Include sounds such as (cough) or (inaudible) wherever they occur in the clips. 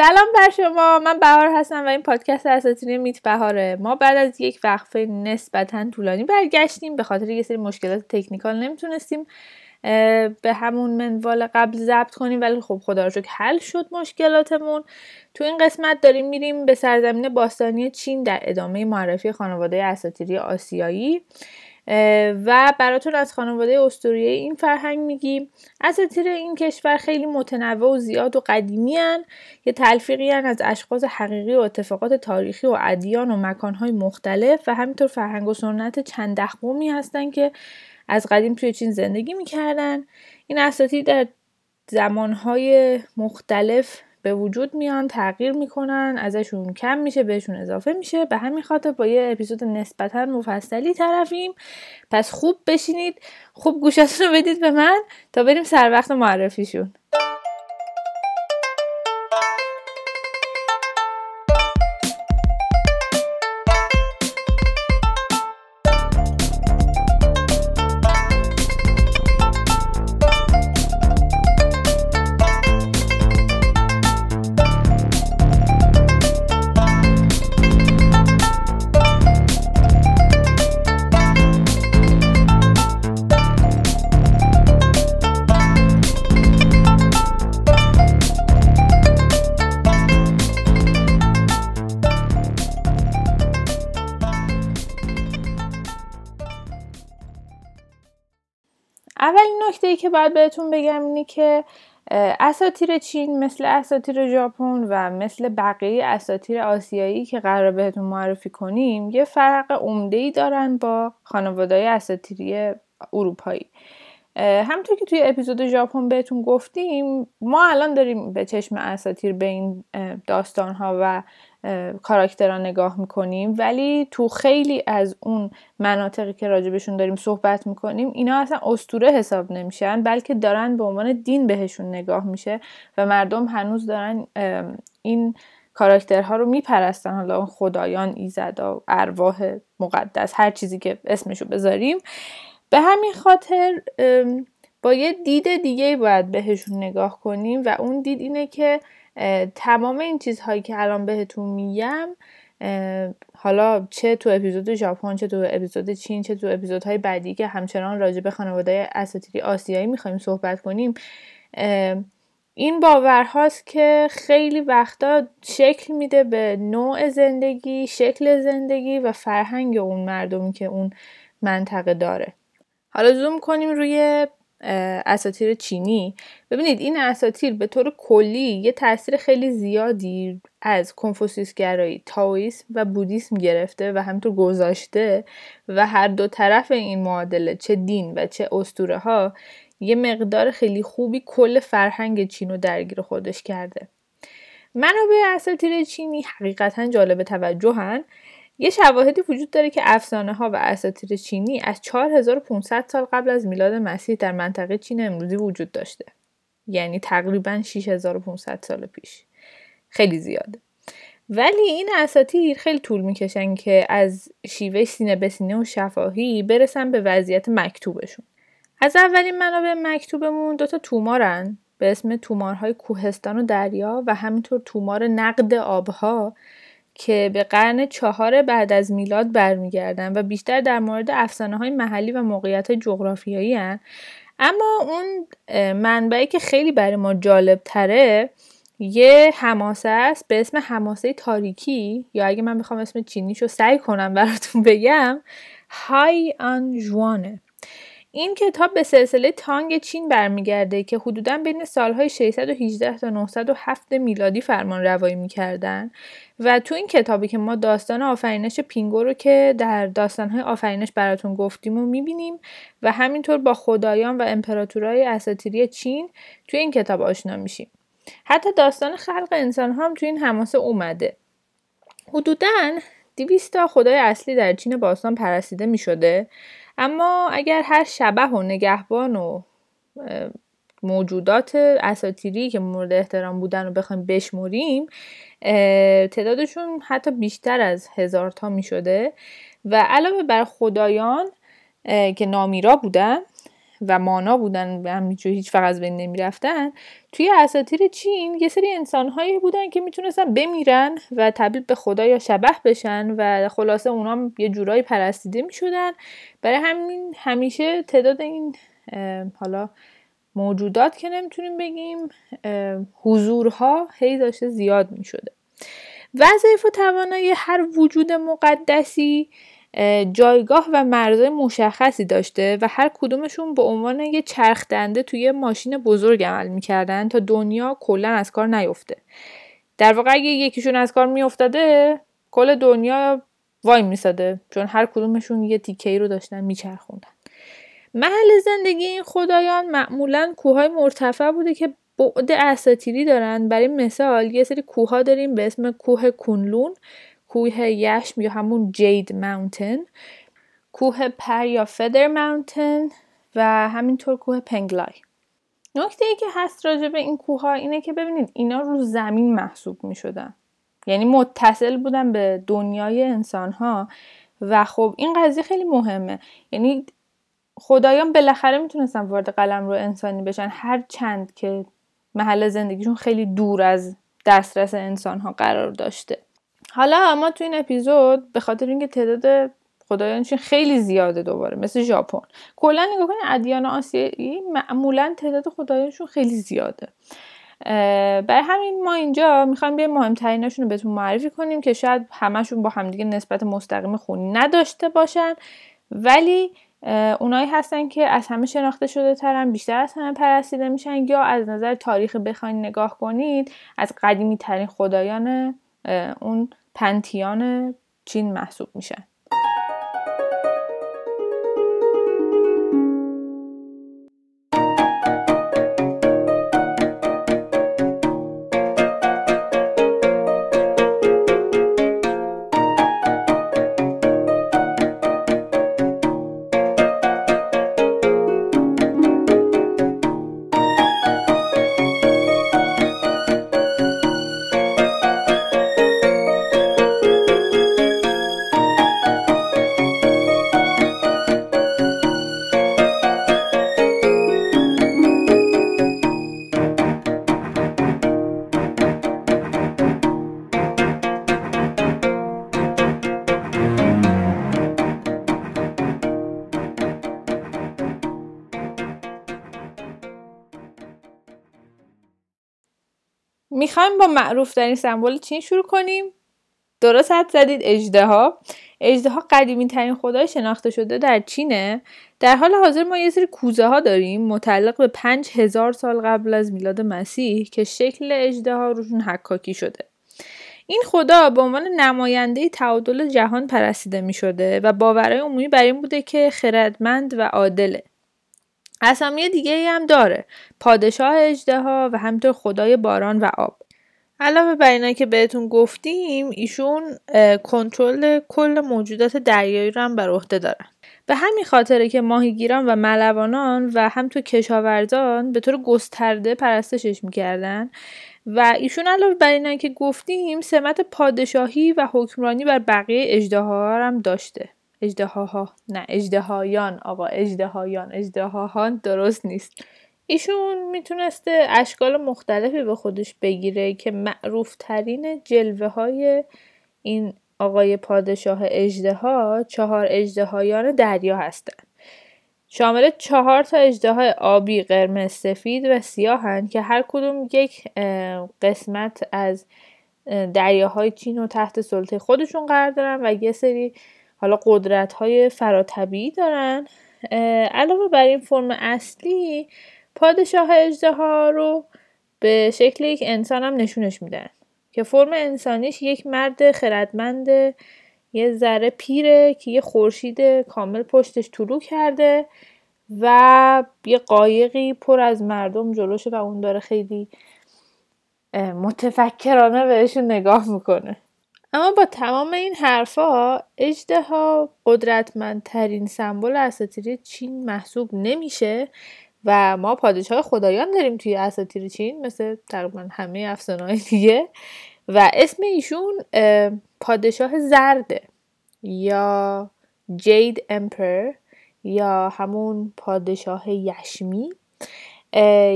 سلام بر شما. من بهار هستم و این پادکست اساتینی میت بهاره. ما بعد از یک وقفه نسبتا طولانی برگشتیم. به خاطر یه سری مشکلات تکنیکال نمی‌تونستیم به همون منوال قبل ضبط کنیم ولی خب خدا رو حل شد مشکلاتمون. تو این قسمت داریم میریم به سرزمین باستانی چین در ادامه معرفی خانواده اساتیری آسیایی. و براتون از خانواده استوریه این فرهنگ میگیم اساطیر این کشور خیلی متنوع و زیاد و قدیمی هن. یه تلفیقی هن از اشخاص حقیقی و اتفاقات تاریخی و ادیان و مکانهای مختلف و همینطور فرهنگ و سنت چند قومی هستن که از قدیم توی چین زندگی می‌کردن این اساطیر در زمانهای مختلف به وجود میان تغییر می‌کنن ازشون کم میشه بهشون اضافه میشه. به همین خاطر با یه اپیزود نسبتا مفصلی طرفیم. پس خوب بشینید خوب گوشتون رو بدید به من تا بریم سر وقت معرفیشون. که باید بهتون بگم اینه که اساتیر چین مثل اساتیر ژاپن و مثل بقیه اساتیر آسیایی که قرار بهتون معرفی کنیم یه فرق عمده ای دارن با خانواده اساتیری اروپایی. همطور که توی اپیزود ژاپن بهتون گفتیم ما الان داریم به چشم اساتیر به این داستان ها و کاراکترها نگاه می‌کنیم. ولی تو خیلی از اون مناطقی که راجبشون داریم صحبت می‌کنیم اینا اصلا استوره حساب نمیشن بلکه دارن به عنوان دین بهشون نگاه میشه و مردم هنوز دارن این کاراکترها رو میپرستن حالا خدایان ایزدا ارواح مقدس هر چیزی که اسمشو بذاریم. به همین خاطر با یه دید دیگه باید بهشون نگاه کنیم و اون دید اینه که تمام این چیزهایی که الان بهتون میگم حالا چه تو اپیزود ژاپن چه تو اپیزود چین چه تو اپیزودهای بعدی که همچنان راجع به خانواده اساتیری آسیایی می‌خوایم صحبت کنیم این باورهاست که خیلی وقتا شکل میده به نوع زندگی شکل زندگی و فرهنگ اون مردمی که اون منطقه داره. حالا زوم کنیم روی اساتیر چینی. ببینید این اساتیر به طور کلی یه تاثیر خیلی زیادی از کنفوسیوس گرایی تاویسم و بودیسم گرفته و همینطور گذاشته و هر دو طرف این معادله چه دین و چه اسطوره ها یه مقدار خیلی خوبی کل فرهنگ چین رو درگیر خودش کرده. منابع اساتیر چینی حقیقتا جالب توجهن. یه شواهدی وجود داره که افسانه ها و اساطیر چینی از 4500 سال قبل از میلاد مسیح در منطقه چین امروزی وجود داشته. یعنی تقریبا 6500 سال پیش. خیلی زیاده ولی این اساتیر خیلی طول می‌کشن که از شیوه سینه به سینه و شفاهی برسن به وضعیت مکتوبشون. از اولین منابع مکتوبمون دوتا تومارن به اسم تومارهای کوهستان و دریا و همینطور تومار نقد آبها که به قرن چهار بعد از میلاد برمیگردن و بیشتر در مورد افسانه های محلی و موقعیت جغرافیایی هن. اما اون منبعی که خیلی برای ما جالب تره یه حماسه است به اسم حماسه تاریکی یا اگه من بخوام اسم چینیشو سعی کنم براتون بگم های آن جوانه این کتاب به سلسله تانگ چین برمیگرده که حدودا بین سالهای 618 تا 907 میلادی فرمان روایی می‌کردن و تو این کتابی که ما داستان آفرینش پینگو رو که در داستانهای آفرینش براتون گفتیم و می‌بینیم و همینطور با خدایان و امپراتورهای اساتیری چین تو این کتاب آشنا میشیم. حتی داستان خلق انسان هم تو این حماسه اومده. حدودا 200 تا خدای اصلی در چین باستان پرستیده می شده اما اگر هر شبه و نگهبان و موجودات اساتیری که مورد احترام بودن رو بخوایم بشمریم تعدادشون حتی بیشتر از هزار تا می شده و علاوه بر خدایان که نامیرا بودن و مانا بودن به همینجور هیچ فقط از بین نمی‌رفتن توی اساطیر چین یه سری انسانهایی بودن که می‌تونستن بمیرن و تبدیل به خدا یا شبه بشن و خلاصه اونا یه جورایی پرستیده می‌شدن. برای همین همیشه تعداد این حالا موجودات که نمی‌تونیم بگیم حضورها هی داشته زیاد می‌شده. وظایف و توانایی هر وجود مقدسی جایگاه و مرزهای مشخصی داشته و هر کدومشون به عنوان یه چرخ دنده توی ماشین بزرگ عمل می‌کردن تا دنیا کلا از کار نیفته. در واقع اگه یکیشون از کار میافتاده کل دنیا وای میساده چون هر کدومشون یه تیکه رو داشتن میچرخوندن. محل زندگی این خدایان معمولا کوههای مرتفع بوده که بعد اساتیری دارن. برای مثال یه سری کوه داریم به اسم کوه کنلون کوه یشم یا همون جید ماونتن کوه پر یا فدر ماونتن و همینطور کوه پنگلای. نکته ای که هست راجع به این کوه ها اینه که ببینید اینا رو زمین محسوب می شدن یعنی متصل بودن به دنیای انسان ها و خب این قضیه خیلی مهمه. یعنی خدایان بالاخره می‌تونستن وارد قلم رو انسانی بشن. هر چند که محل زندگیشون خیلی دور از دسترس انسان ها قرار داشته. حالا ما تو این اپیزود به خاطر اینکه تعداد خدایانشون خیلی زیاده دوباره مثل ژاپن. کلا نگاه کنید ادیان آسیایی معمولا تعداد خدایانشون خیلی زیاده. برای همین ما اینجا می‌خوایم بیایم مهمتریناشون رو بهتون معرفی کنیم که شاید همشون با همدیگه نسبت مستقیم خونی نداشته باشن ولی اونایی هستن که از همه شناخته شده ترن بیشتر از همه پرستیده میشن یا از نظر تاریخ بخواین نگاه کنید از قدیمی ترین خدایان اون پنتیان چین محسوب میشن می‌خوایم با معروف این سمبل چین شروع کنیم؟ درست حد زدید اجده ها اجده ها قدیمی ترین خدای شناخته شده در چینه. در حال حاضر ما یه سری کوزه ها داریم متعلق به پنج هزار سال قبل از میلاد مسیح که شکل اجده ها روشون حکاکی شده. این خدا به عنوان نماینده تعادل جهان پرستیده می شده و باورهای عمومی بر این بوده که خردمند و عادله. اسامی دیگه هم داره. پادشاه اجده و همینطور خدای باران و آب. علاوه بر اینا که بهتون گفتیم ایشون کنترل کل موجودات دریایی رو هم بر عهده دارن. به همین خاطره که ماهیگیران و ملوانان و همینطور کشاورزان به طور گسترده پرستشش می‌کردن و ایشون علاوه بر اینا که گفتیم سمت پادشاهی و حکمرانی بر بقیه اجده هم داشته. اجدهاها نه اجدهایان آقا. اجدهایان اجدهاهان درست نیست. ایشون می‌تونسته اشکال مختلفی به خودش بگیره که معروف ترین جلوه های این آقای پادشاه اجده ها چهار اجدهایان دریا هستند. شامل چهار تا اجده آبی قرمز سفید و سیاهند که هر کدوم یک قسمت از دریاهای چین و تحت سلطه خودشون قرار دارن و یه سری حالا قدرت های فراتبیعی دارن علاوه بر این فرم اصلی پادشاه اجده ها رو به شکل یک انسان هم نشونش میدن. که فرم انسانیش یک مرد خردمند یه ذره پیره که یه خورشید کامل پشتش طلوع کرده و یه قایقی پر از مردم جلوشه و اون داره خیلی متفکرانه بهشون نگاه می‌کنه. اما با تمام این حرفا ها قدرتمندترین سمبل اساطیری چین محسوب نمیشه. و ما پادشاه خدایان داریم توی اساطیر چین مثل تقریبا همه افسانه‌های دیگه. و اسم ایشون پادشاه زرده یا جید امپر یا همون پادشاه یشمی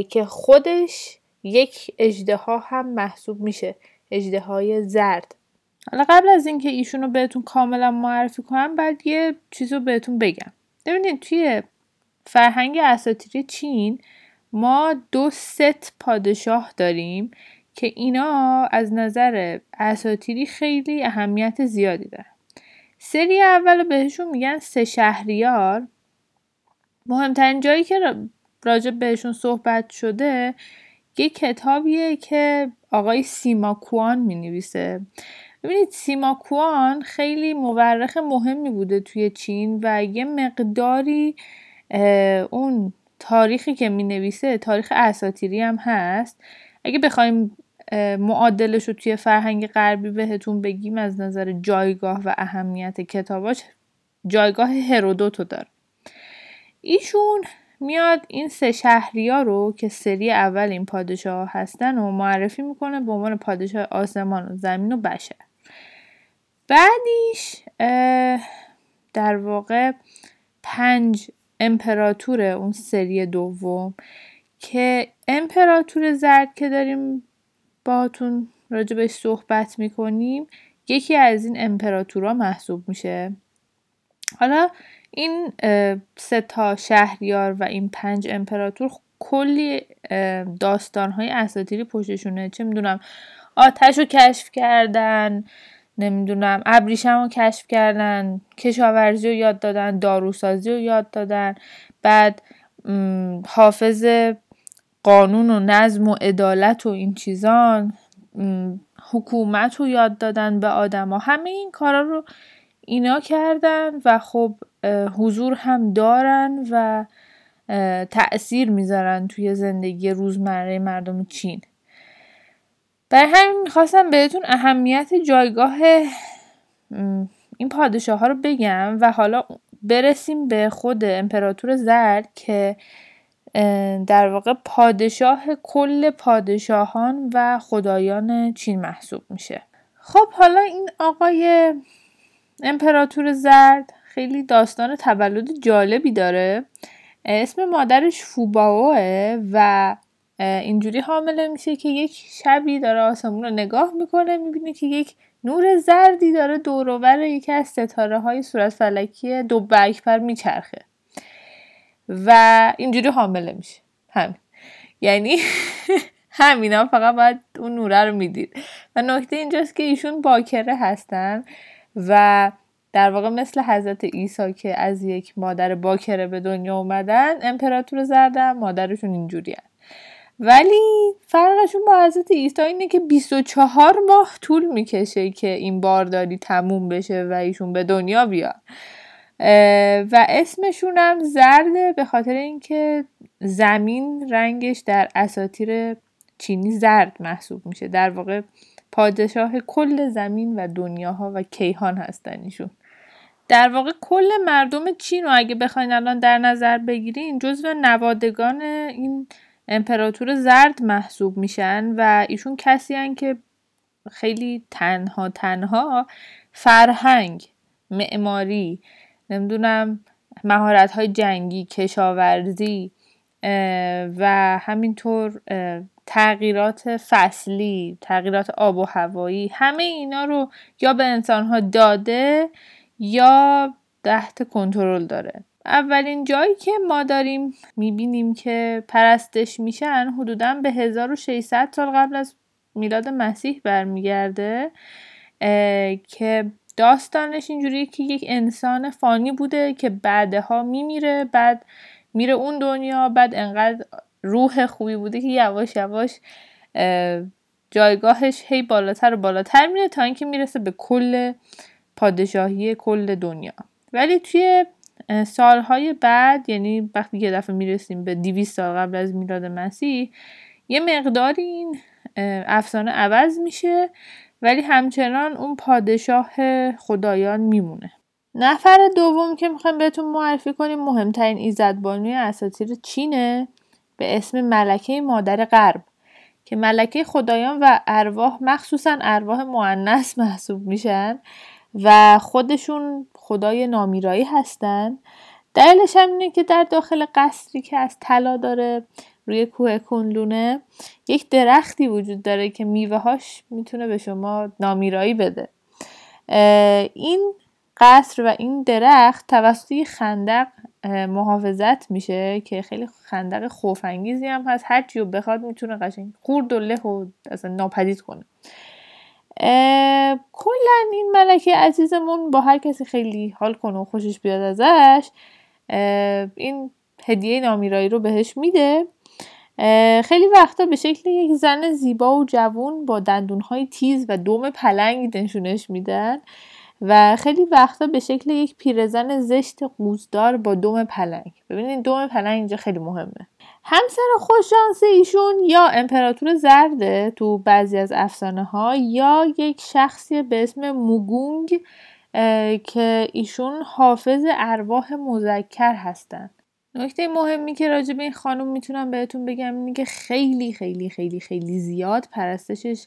که خودش یک اجدها هم محسوب میشه اجدهای زرد. حالا قبل از اینکه ایشون رو بهتون کاملا معرفی کنم بعد یه چیز رو بهتون بگم. ببینید توی فرهنگ اساطیری چین ما دو ست پادشاه داریم که اینا از نظر اساتیری خیلی اهمیت زیادی دارن. سری اول بهشون میگن سه شهریار. مهمترین جایی که راجع بهشون صحبت شده یه کتابیه که آقای سیما کوان می نویسه ببینید سیما کوان خیلی مورخ مهمی بوده توی چین و یه مقداری اون تاریخی که می نویسه تاریخ اساتیری هم هست. اگه بخوایم معادلش رو توی فرهنگ غربی بهتون بگیم از نظر جایگاه و اهمیت کتاباش جایگاه هرودوتو داره. ایشون میاد این سه ها رو که سری اول این پادشاه هستن و معرفی می‌کنه به عنوان پادشاه آسمان و زمین و بشر. بعدیش در واقع پنج امپراتور اون سری دوم که امپراتور زرد که داریم باهاتون راجبش صحبت می‌کنیم یکی از این امپراتورها محسوب میشه. حالا این سه تا شهریار و این پنج امپراتور کلی داستانهای اساتیری پشتشونه. چه می‌دونم آتش رو کشف کردن نمی‌دونم ابریشم رو کشف کردن کشاورزی رو یاد دادن داروسازی رو یاد دادن. بعد حافظ قانون و نظم و عدالت و این چیزان حکومت رو یاد دادن به آدما. همه این کارا رو اینا کردن و خب حضور هم دارن و تأثیر می‌ذارن توی زندگی روزمره مردم چین. برای همین می‌خواستم بهتون اهمیت جایگاه این پادشاه ها رو بگم و حالا برسیم به خود امپراتور زرد که در واقع پادشاه کل پادشاهان و خدایان چین محسوب میشه. خب حالا این آقای امپراتور زرد خیلی داستان تولد جالبی داره. اسم مادرش فوباوه و اینجوری حامله میشه که یک شبی داره آسمون رو نگاه می‌کنه می‌بینه که یک نور زردی داره دوروبر یکی از ستاره های صورت فلکی دو اکبر میچرخه. و اینجوری حامله میشه. همین. یعنی (laughs) همینا فقط باید اون نوره رو می‌دید. و نکته اینجاست که ایشون باکره هستن و در واقع مثل حضرت عیسی که از یک مادر باکره به دنیا اومدن امپراتور زردن مادرشون اینجوری ولی فرقشون با حضرت عیسی اینه که 24 ماه طول می‌کشه که این بارداری تموم بشه و ایشون به دنیا بیاد و اسمشون هم زرده به خاطر اینکه زمین رنگش در اساتیر چینی زرد محسوب میشه. در واقع پادشاه کل زمین و دنیاها و کیهان هستن ایشون. در واقع کل مردم چین رو اگه بخواین الان در نظر بگیرین جزو نوادگان این امپراتور زرد محسوب میشن و ایشون کسی هن که خیلی تنها تنها فرهنگ معماری نمی‌دونم مهارت های جنگی کشاورزی و همینطور تغییرات فصلی تغییرات آب و هوایی. همه اینا رو یا به انسان ها داده یا تحت کنترل داره. اولین جایی که ما داریم می‌بینیم که پرستش میشن حدودا به 1600 سال قبل از میلاد مسیح برمیگرده که داستانش اینجوریه که یک انسان فانی بوده که بعدها میمیره بعد میره اون دنیا بعد انقدر روح خوبی بوده که یواش یواش جایگاهش هی بالاتر و بالاتر میره تا اینکه می‌رسه به کل پادشاهی کل دنیا. ولی توی سالهای بعد یعنی وقتی یه دفعه می‌رسیم به 200 سال قبل از میلاد مسیح یه مقداری این افسانه عوض میشه ولی همچنان اون پادشاه خدایان میمونه. نفر دوم که می‌خوایم بهتون معرفی کنیم مهمترین ایزدبانوی اساطیر چینه به اسم ملکه مادر غرب که ملکه خدایان و ارواح مخصوصا ارواح معنس (laughs) محسوب میشن و خودشون خدای نامیرایی هستن. دلیلش هم اینه که در داخل قصری که از طلا داره روی کوه کنلونه یک درختی وجود داره که میوه هاش می‌تونه به شما نامیرایی بده. این قصر و این درخت توسط خندق محافظت میشه که خیلی خندق خوفانگیزی هم هست. هر چی بخواد می‌تونه قشنگ خورد و له و اصلا ناپدید کنه. کلا این ملکه عزیزمون با هر کسی خیلی حال کنه و خوشش بیاد ازش این هدیه نامیرایی رو بهش میده. خیلی وقتا به شکل یک زن زیبا و جوون با دندونهای تیز و دوم پلنگ نشونش میدن و خیلی وقتا به شکل یک پیرزن زشت قوزدار با دوم پلنگ. ببینید دوم پلنگ اینجا خیلی مهمه. همسر خوششانس ایشون یا امپراتور زرده تو بعضی از افسانه ها یا یک شخصی به اسم موگونگ که ایشون حافظ ارواح مذکر هستن نکته مهمی که راجع به این خانم می‌تونم بهتون بگم اینه که خیلی خیلی خیلی خیلی زیاد پرستشش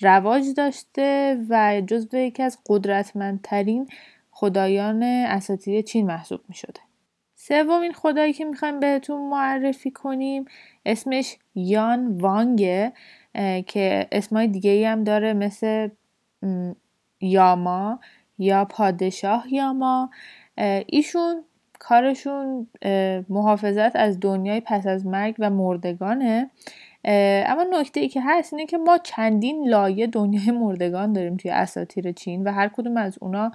رواج داشته و جزو یکی از قدرتمندترین خدایان اساطیر چین محسوب می شده. سومین خدایی که می‌خوایم بهتون معرفی کنیم اسمش یان وانگه که اسمای دیگه ای هم داره مثل یاما یا پادشاه یاما. ایشون کارشون محافظت از دنیای پس از مرگ و مردگانه. اما نکته ای که هست اینه که ما چندین لایه دنیای مردگان داریم توی اساطیر چین و هر کدوم از اونا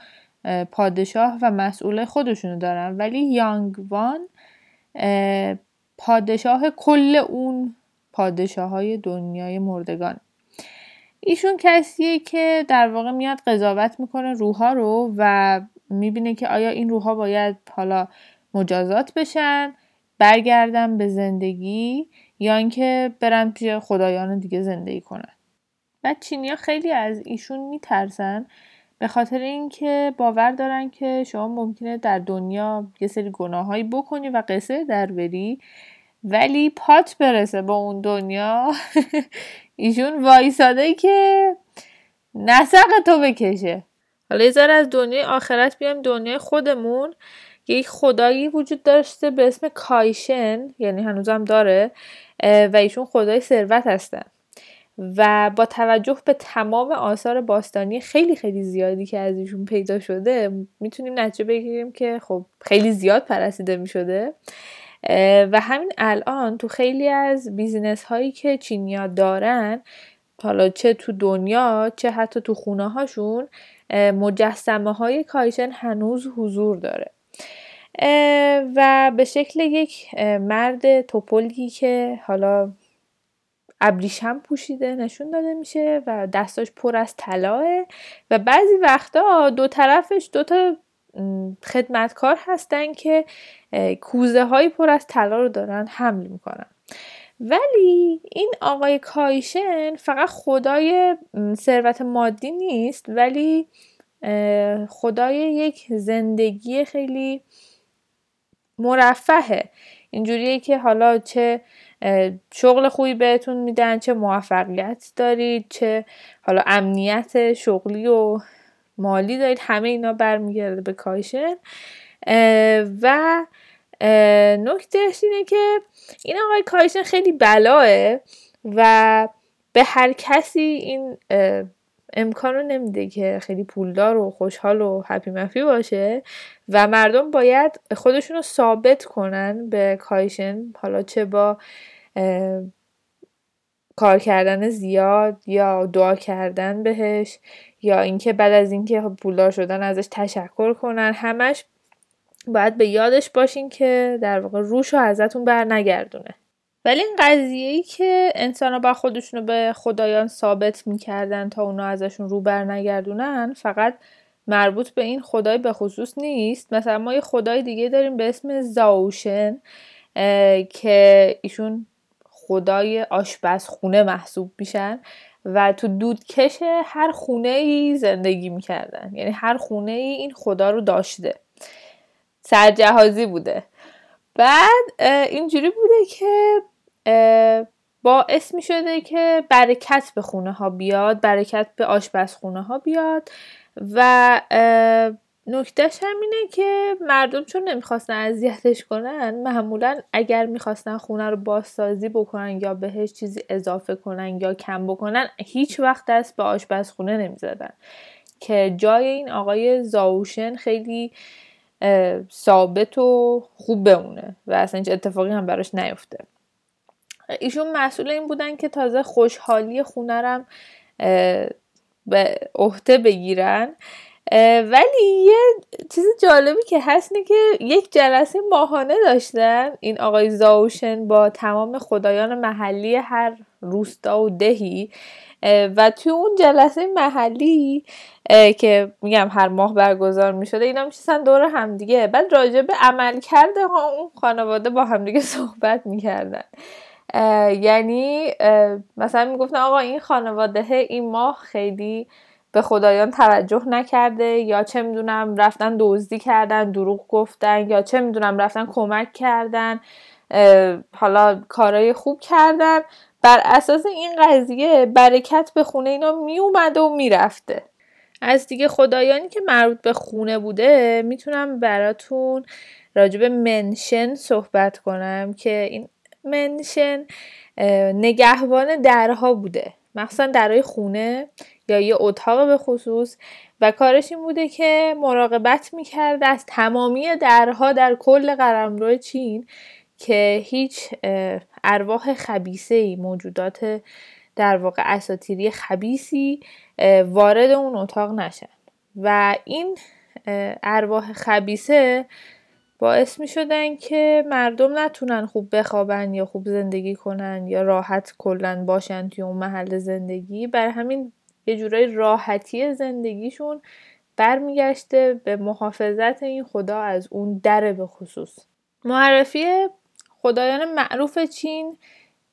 پادشاه و مسئول خودشونو دارن. ولی یانگوان پادشاه کل اون پادشاه های دنیای مردگان. ایشون کسیه که در واقع میاد قضاوت می‌کنه روحا رو و می‌بینه که آیا این روحا باید حالا مجازات بشن برگردن به زندگی یا اینکه برن پیش خدایان دیگه زندگی کنن. و چینیا خیلی از ایشون میترسن به خاطر اینکه باور دارن که شما ممکنه در دنیا یه سری گناهایی بکنی و قصه در بری ولی پات برسه با اون دنیا. (laughs) ایشون وایساده که نسق تو بکشه. حالا یه از دنیای آخرت بیایم دنیای خودمون. یک خدایی وجود داشته به اسم کایشن یعنی هنوزم داره و ایشون خدای ثروت هستن. و با توجه به تمام آثار باستانی خیلی خیلی زیادی که از ایشون پیدا شده می‌تونیم نتیجه بگیریم که خب خیلی زیاد پرستیده می‌شده. و همین الان تو خیلی از business هایی که چینیا دارن حالا چه تو دنیا چه حتی تو خونه هاشون مجسمه های کایشن هنوز حضور داره. و به شکل یک مرد تپلی که حالا ابریشم پوشیده نشون داده میشه و دستاش پر از طلاه و بعضی وقتا دو طرفش دو تا خدمتکار هستن که کوزه های پر از طلا رو دارن حمل می‌کنن. ولی این آقای کایشن فقط خدای ثروت مادی نیست ولی خدای یک زندگی خیلی مرفهه. اینجوریه که حالا چه شغل خوبی بهتون میدن چه موفقیت دارید چه حالا امنیت شغلی و مالی دارید همه اینا برمیگرده به کایشن و نکتهش اینه که این آقای کایشن خیلی بلاه و به هر کسی این امکان رو نمیده که خیلی پولدار و خوشحال و هپی مفی باشه و مردم باید خودشون رو ثابت کنن به کایشن. حالا چه با کار کردن زیاد یا دعا کردن بهش یا اینکه بعد از اینکه پولدار شدن ازش تشکر کنن. همش باید به یادش باشین که در واقع روش رو ازتون بر نگردونه ولی این قضیه ای که انسان با خودشون رو به خدایان ثابت می‌کردن تا اونا ازشون رو بر نگردونن فقط مربوط به این خدای به خصوص نیست. مثلا ما یه خدای دیگه داریم به اسم زاوشن که ایشون خدای آشپزخونه محسوب میشن و تو دودکش هر خونه ای زندگی می‌کردن. یعنی هر خونه ای این خدا رو داشته. سرجهازی بوده. بعد اینجوری بوده که باعث می شده که برکت به خونه ها بیاد برکت به آشپزخونه ها بیاد و نکتهش همینه که مردم چون نمی‌خواستن اذیتش کنن معمولا اگر می‌خواستن خونه رو بازسازی بکنن یا بهش چیزی اضافه کنن یا کم بکنن هیچ وقت دست به آشپزخونه نمی‌زدن. که جای این آقای زاوشن خیلی ثابت و خوب بمونه و اصلا هیچ اتفاقی هم براش نیفته. ایشون مسئول این بودن که تازه خوشحالی خونه رم به عهده بگیرن. ولی یه چیز جالبی که هست که یک جلسه ماهانه داشتن. این آقای زاوشن با تمام خدایان محلی هر روستا و دهی. و توی اون جلسه محلی که میگم هر ماه برگزار می‌شده اینا میشستن دور همدیگه. بعد راجع به عمل کرده ها اون خانواده با همدیگه (laughs) صحبت می‌کردن. یعنی مثلا می‌گفتن آقا این خانواده این ماه خیلی به خدایان توجه نکرده یا چه می‌دونم رفتن دزدی کردن دروغ گفتن یا چه می‌دونم رفتن کمک کردن حالا کارای خوب کردن. بر اساس این قضیه برکت به خونه اینا میومده و می‌رفته. از دیگه خدایانی که مربوط به خونه بوده می‌تونم براتون راجب منشن صحبت کنم که این منشن نگهبان درها بوده. مخصوصا درهای خونه یا یه اتاق به خصوص. و کارش این بوده که مراقبت می‌کرده از تمامی درها در کل قلمرو چین که هیچ ارواح خبیسه ای موجودات در واقع اساتیری خبیسی وارد اون اتاق نشن. و این ارواح خبیسه باعث می شدن که مردم نتونن خوب بخوابن یا خوب زندگی کنن یا راحت کلا باشن توی اون محل زندگی. بر همین یه جورای راحتی زندگیشون برمیگشته به محافظت این خدا از اون در به خصوص. معرفی خدایان معروف چین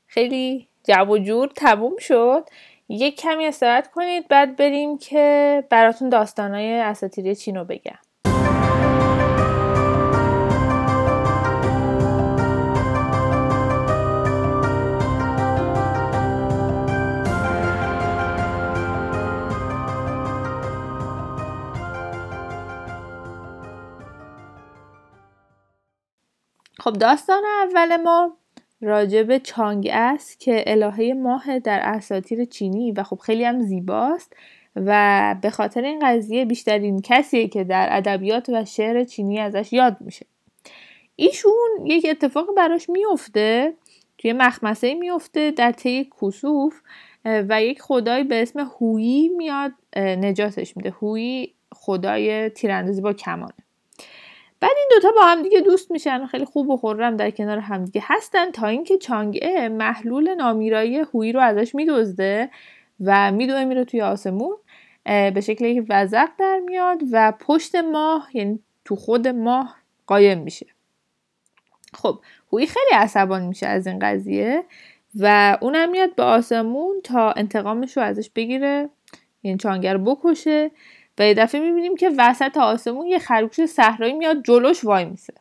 خیلی جو و جور تموم شد. یک کمی استراحت کنید بعد بریم که براتون داستانهای اساتیری چین رو بگم. خب داستان اول ما راجب چانگ است که الهه ماه در اساتیر چینی و خب خیلی هم زیباست و به خاطر این قضیه بیشترین کسیه که در ادبیات و شعر چینی ازش یاد میشه. ایشون یک اتفاق براش میفته توی مخمسه میفته در طی کسوف و یک خدای به اسم هویی میاد نجاتش میده. هویی خدای تیراندازی با کمانه. بعد این دوتا با هم دیگه دوست میشن خیلی خوب و خورم در کنار همدیگه هستن تا اینکه چانگه محلول نامیرایی هویی رو ازش میدزده و میدوه میره توی آسمون به شکل یک وزق در میاد و پشت ماه یعنی تو خود ماه قایم میشه. خب هویی خیلی عصبانی میشه از این قضیه و اونم میاد به آسمون تا انتقامش رو ازش بگیره یعنی چانگر بکشه. و یه دفعه می‌بینیم که وسط آسمون یه خرگوش صحرایی میاد جلوش وای میسه.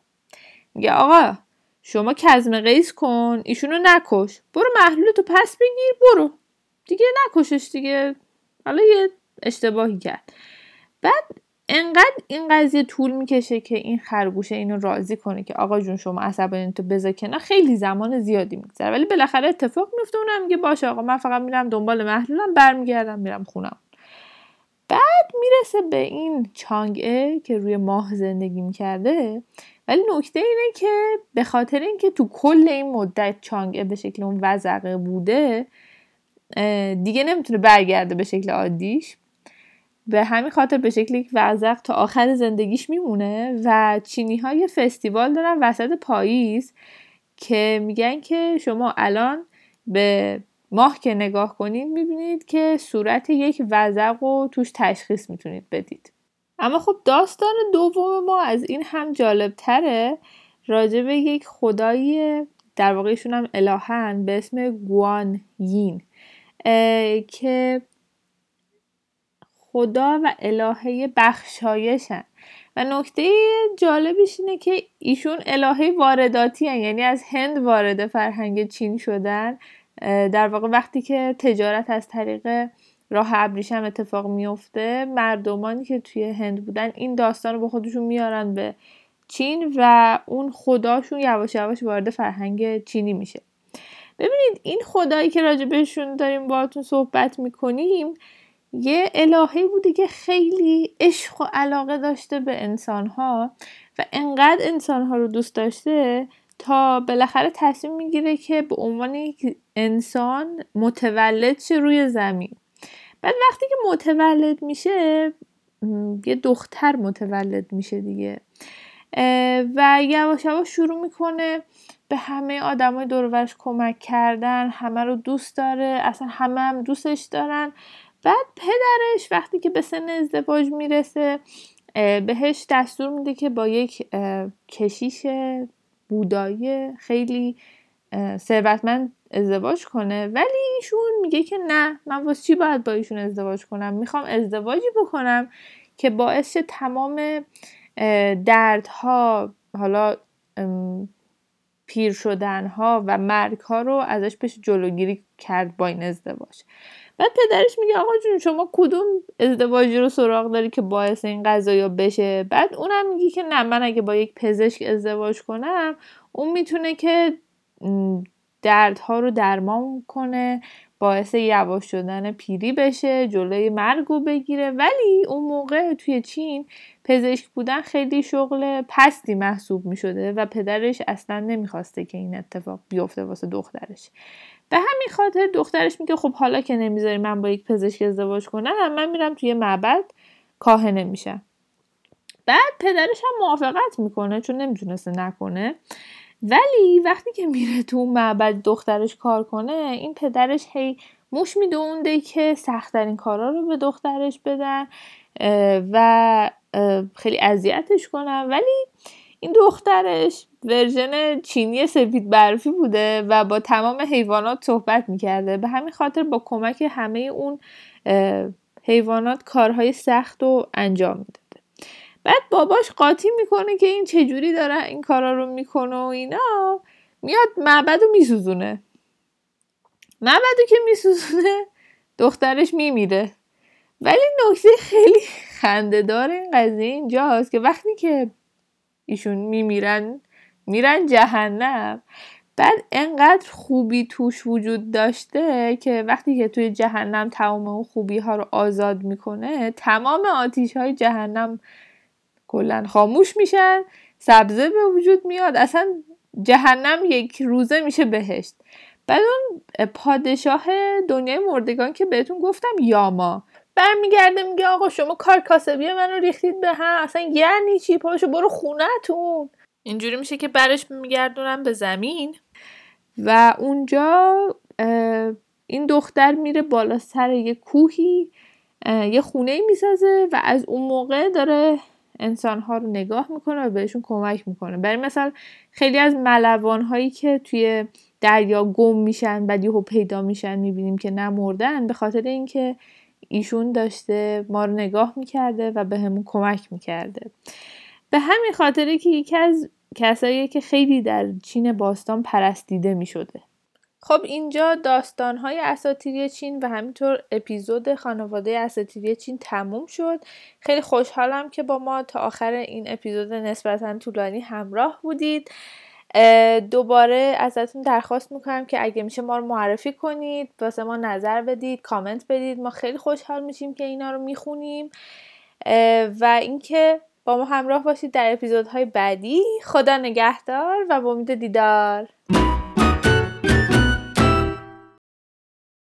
میگه آقا شما کزم قیس کن ایشونو نکش. برو محلولتو پس بگیر برو. دیگه نکشش دیگه. حالا یه اشتباهی کرد. بعد انقدر این قضیه طول می‌کشه که این خرگوشه اینو راضی کنه که آقا جون شما عصبانی تو بذار کنار. خیلی زمان زیادی میگذره. ولی بالاخره اتفاق میفته اونم میگه باشه آقا من فقط میرم دنبال محلولم برمیگردم میرم خونم. بعد می‌رسه به این چانگه که روی ماه زندگی می‌کرده. ولی نکته اینه که به خاطر اینکه تو کل این مدت چانگه به شکل اون وزقه بوده دیگه نمی‌تونه برگرده به شکل عادیش. به همین خاطر به شکل یک وزق تا آخر زندگیش میمونه و چینی های فستیوال دارن وسط پاییز که میگن که شما الان به ماه که نگاه کنید می‌بینید که صورت یک وزق و توش تشخیص می‌تونید بدید. اما خب داستان دوم ما از این هم جالب تره راجع به یک خدایی در واقعشون هم الهن به اسم گوان یین که خدا و الهه بخشایشن. و نکته جالبش اینه که ایشون الهه وارداتی هن. یعنی از هند وارد فرهنگ چین شدن. در واقع وقتی که تجارت از طریق راه ابریشم اتفاق میفته مردمانی که توی هند بودن این داستان رو با خودشون میارن به چین و اون خداشون یواش یواش وارد فرهنگ چینی میشه. ببینید این خدایی که راجع بهشون داریم باهاتون صحبت می‌کنیم یه الههی بوده که خیلی عشق و علاقه داشته به انسانها و انقدر انسانها رو دوست داشته تا بالاخره تصمیم می‌گیره که به عنوان یک انسان متولد شه روی زمین. بعد وقتی که متولد میشه یه دختر متولد میشه دیگه. و یواش یواش شروع می‌کنه به همه آدمای دورورش کمک کردن همه رو دوست داره اصلا همه هم دوستش دارن. بعد پدرش وقتی که به سن ازدواج می‌رسه بهش دستور میده که با یک کشیش بودایی خیلی ثروتمند ازدواج کنه. ولی ایشون میگه که نه من واسه چی باید با ایشون ازدواج کنم؟ می‌خوام ازدواجی بکنم که باعث تمام دردها حالا پیر شدن ها و مرگ ها رو ازش پیش جلوگیری کرد با این ازدواج. بعد پدرش میگه آقا جون شما کدوم ازدواجی رو سراغ داری که باعث این قضایا بشه؟ بعد اونم میگه که نه من اگه با یک پزشک ازدواج کنم اون می‌تونه که دردها رو درمان کنه باعث یواش شدن پیری بشه جلوی مرگ رو بگیره. ولی اون موقع توی چین پزشک بودن خیلی شغل پستی محسوب می شده و پدرش اصلا نمی‌خواسته که این اتفاق بیفته واسه دخترش. به همین خاطر دخترش میگه خب حالا که نمی‌ذاری من با یک پزشک ازدواج کنم من میرم توی معبد کاهنه میشم. بعد پدرش هم موافقت می‌کنه چون نمی‌تونسته نکنه. ولی وقتی که میره تو معبد دخترش کار کنه این پدرش هی موش میدونده که سختترین کارا رو به دخترش بدن و خیلی اذیتش کنن. ولی این دخترش ورژن چینی سفید برفی بوده و با تمام حیوانات صحبت می‌کرده. به همین خاطر با کمک همه اون حیوانات کارهای سخت رو انجام می‌داده. بعد باباش قاطی می‌کنه که این چجوری داره این کارا رو می‌کنه و اینا. میاد معبد رو میسوزونه. معبد که میسوزونه دخترش میمیره. ولی نکته خیلی (laughs) خنده دار این قضیه اینجاست که وقتی که ایشون میمیرن میرن جهنم. بعد انقدر خوبی توش وجود داشته که وقتی که توی جهنم تمام اون خوبی ها رو آزاد می‌کنه تمام آتیش های جهنم کلا خاموش میشن سبزه به وجود میاد اصلا جهنم یک روزه میشه بهشت. بعد اون پادشاه دنیای مردگان که بهتون گفتم یاما. برمیگرده میگه آقا شما کار کاسبی منو ریختید به هم. اصلا یعنی چی؟ پاشو برو خونهتون. اینجوری میشه که برش میگردونم به زمین. و اونجا این دختر میره بالا سر یه کوهی یه خونه می‌سازه و از اون موقع داره انسان ها رو نگاه می‌کنه و بهشون کمک می‌کنه. برای مثلا خیلی از ملوان هایی که توی دریا گم میشن بعد یهو پیدا میشن می‌بینیم که نمردن به خاطر اینکه ایشون داشته ما رو نگاه می‌کرده و به همون کمک می‌کرده. به همین خاطره که یکی از کسایی که خیلی در چین باستان پرستیده می‌شده. خب اینجا داستانهای اساتیری چین و همینطور اپیزود خانواده اساتیری چین تموم شد. خیلی خوشحالم که با ما تا آخر این اپیزود نسبتا طولانی همراه بودید. دوباره ازتون درخواست می‌کنم که اگه میشه ما رو معرفی کنید واسه ما نظر بدید کامنت بدید. ما خیلی خوشحال میشیم که اینا رو می‌خونیم. و اینکه با ما همراه باشید در اپیزودهای بعدی. خدا نگهدار و با امید دیدار.